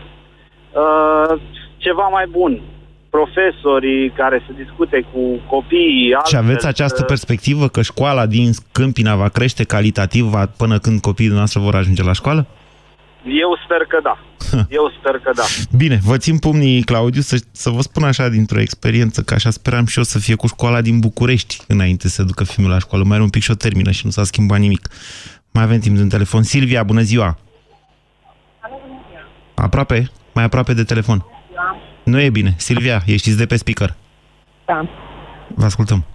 Uh, ceva mai bun. Profesorii care să discute cu copiii. Și altfel, aveți această uh, perspectivă că școala din Câmpina va crește calitativ va- până când copiii noastre vor ajunge la școală? Eu sper că da. Eu sper că da. Bine, vă țin pumnii, Claudiu, să, să vă spun așa dintr-o experiență, că așa speram și eu să fie cu școala din București înainte să ducă filmul la școală. Mai are un pic și o termină și nu s-a schimbat nimic. Mai avem timp de un telefon. Silvia, bună ziua! Aproape, mai aproape de telefon. Nu e bine. Silvia, eștiți de pe speaker. Da. Vă ascultăm.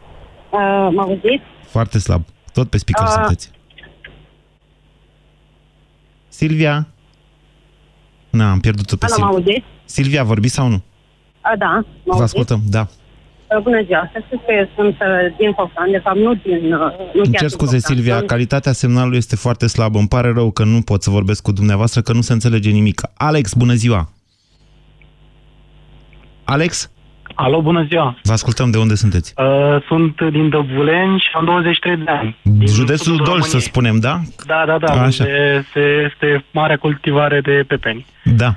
Uh, mă auziți? Foarte slab. Tot pe speaker Ah. sunteți. Silvia? Na, am pierdut-o pe Alo, mă Silvia. auziți? Silvia, vorbiți sau nu? A, da, mă Vă auziți? ascultăm, da. Uh, Bună ziua, să știți că eu sunt uh, din Foftan, de fapt nu din... uh, Nu Îmi chiar cer din scuze, Foftan, Silvia, sunt- calitatea semnalului este foarte slabă. Îmi pare rău că nu pot să vorbesc cu dumneavoastră, că nu se înțelege nimic. Alex, bună ziua! Alex? Alo, bună ziua! Vă ascultăm, de unde sunteți? Uh, sunt din Dăbuleni și am 23 de ani. Din Județul sudul Dolj, să României. spunem, da? Da, da, da, Așa. unde se, este marea cultivare de pepeni. Da.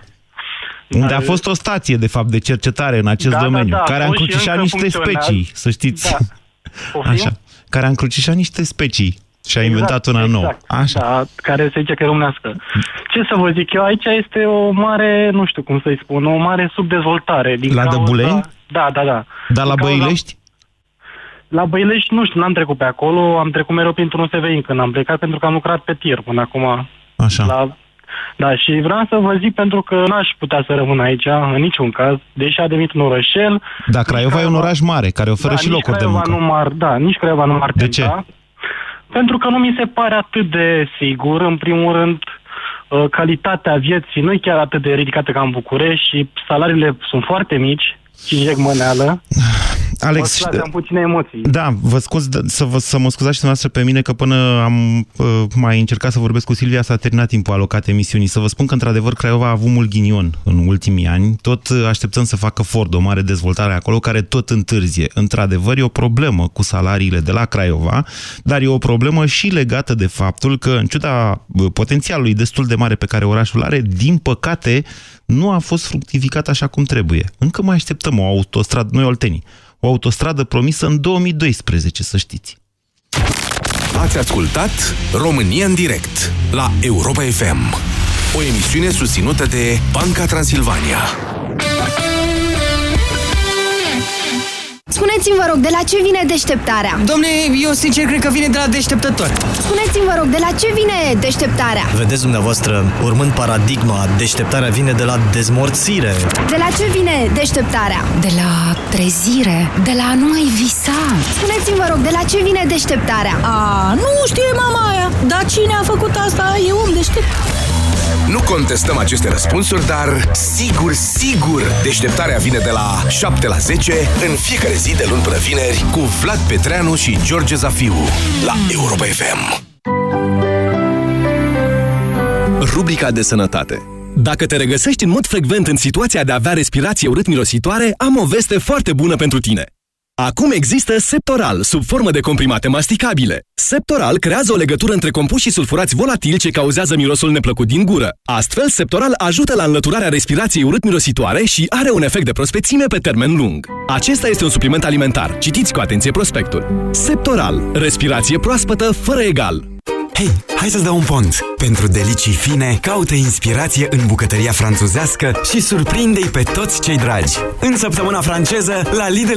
Unde a fost o stație, de fapt, de cercetare în acest Da, da, domeniu, da, a care a fost și încrucișat încă niște funcționează. specii, să știți. Da. Poftim? Așa. Care a încrucișat niște specii și a inventat una nouă. exact. Așa. Da, care se zice că e românească. Ce să vă zic eu, aici este o mare, nu știu cum să-i spun, o mare subdezvoltare. Din La cauza... Dăbuleni? Da, da, da. Dar la Din cauza- Băilești? La Băilești, nu știu, n-am trecut pe acolo, am trecut mereu printr-un SVI când am plecat, pentru că am lucrat pe tir până acum. Așa. La... Da, și vreau să vă zic pentru că n-aș putea să rămân aici, în niciun caz, deși a devenit un orășel. Da, Craiova e un oraș mare, care oferă da, și nici locuri de Craiova muncă. Nu m-ar, da, nici Craiova nu m-ar De tenta, Pentru că nu mi se pare atât de sigur, în primul rând, uh, calitatea vieții nu e chiar atât de ridicată ca în București și salariile sunt foarte mici și jegmăneală. Alex, Mă scuzați, am puține emoții. Da, vă scuz, d- să, vă, să mă scuzați și dumneavoastră pe mine că până am uh, mai încercat să vorbesc cu Silvia s-a terminat timpul alocat emisiunii. Să vă spun că într-adevăr Craiova a avut mult ghinion în ultimii ani. Tot uh, așteptăm să facă Ford o mare dezvoltare acolo care tot întârzie. Într-adevăr e o problemă cu salariile de la Craiova, dar e o problemă și legată de faptul că în ciuda uh, potențialului destul de mare pe care orașul are, din păcate nu a fost fructificat așa cum trebuie. Încă mai așteptăm o autostradă, noi oltenii, o autostradă promisă în 2012, să știți. Ați ascultat România în direct la Europa FM. O emisiune susținută de Banca Transilvania. Spuneți-mi, vă rog, de la ce vine deșteptarea? Domne, eu sincer cred că vine de la deșteptător. Spuneți-mi, vă rog, de la ce vine deșteptarea? Vedeți dumneavoastră, urmând paradigma, deșteptarea vine de la dezmorțire. De la ce vine deșteptarea? De la trezire, de la a nu mai visa. Spuneți-mi, vă rog, de la ce vine deșteptarea? A, nu știe mama aia. Dar cine a făcut asta e om deștept. Nu contestăm aceste răspunsuri, dar sigur, sigur, deșteptarea vine de la 7 la 10 în fiecare zi de luni până vineri cu Vlad Petreanu și George Zafiu la Europa FM. Rubrica de sănătate dacă te regăsești în mod frecvent în situația de a avea respirație urât-mirositoare, am o veste foarte bună pentru tine. Acum există Septoral, sub formă de comprimate masticabile. Septoral creează o legătură între compușii sulfurați volatili ce cauzează mirosul neplăcut din gură. Astfel, Septoral ajută la înlăturarea respirației urât-mirositoare și are un efect de prospețime pe termen lung. Acesta este un supliment alimentar. Citiți cu atenție prospectul. Septoral. Respirație proaspătă fără egal. Hei, hai să-ți dau un pont! Pentru delicii fine, caută inspirație în bucătăria franțuzească și surprinde-i pe toți cei dragi. În săptămâna franceză, la Lidl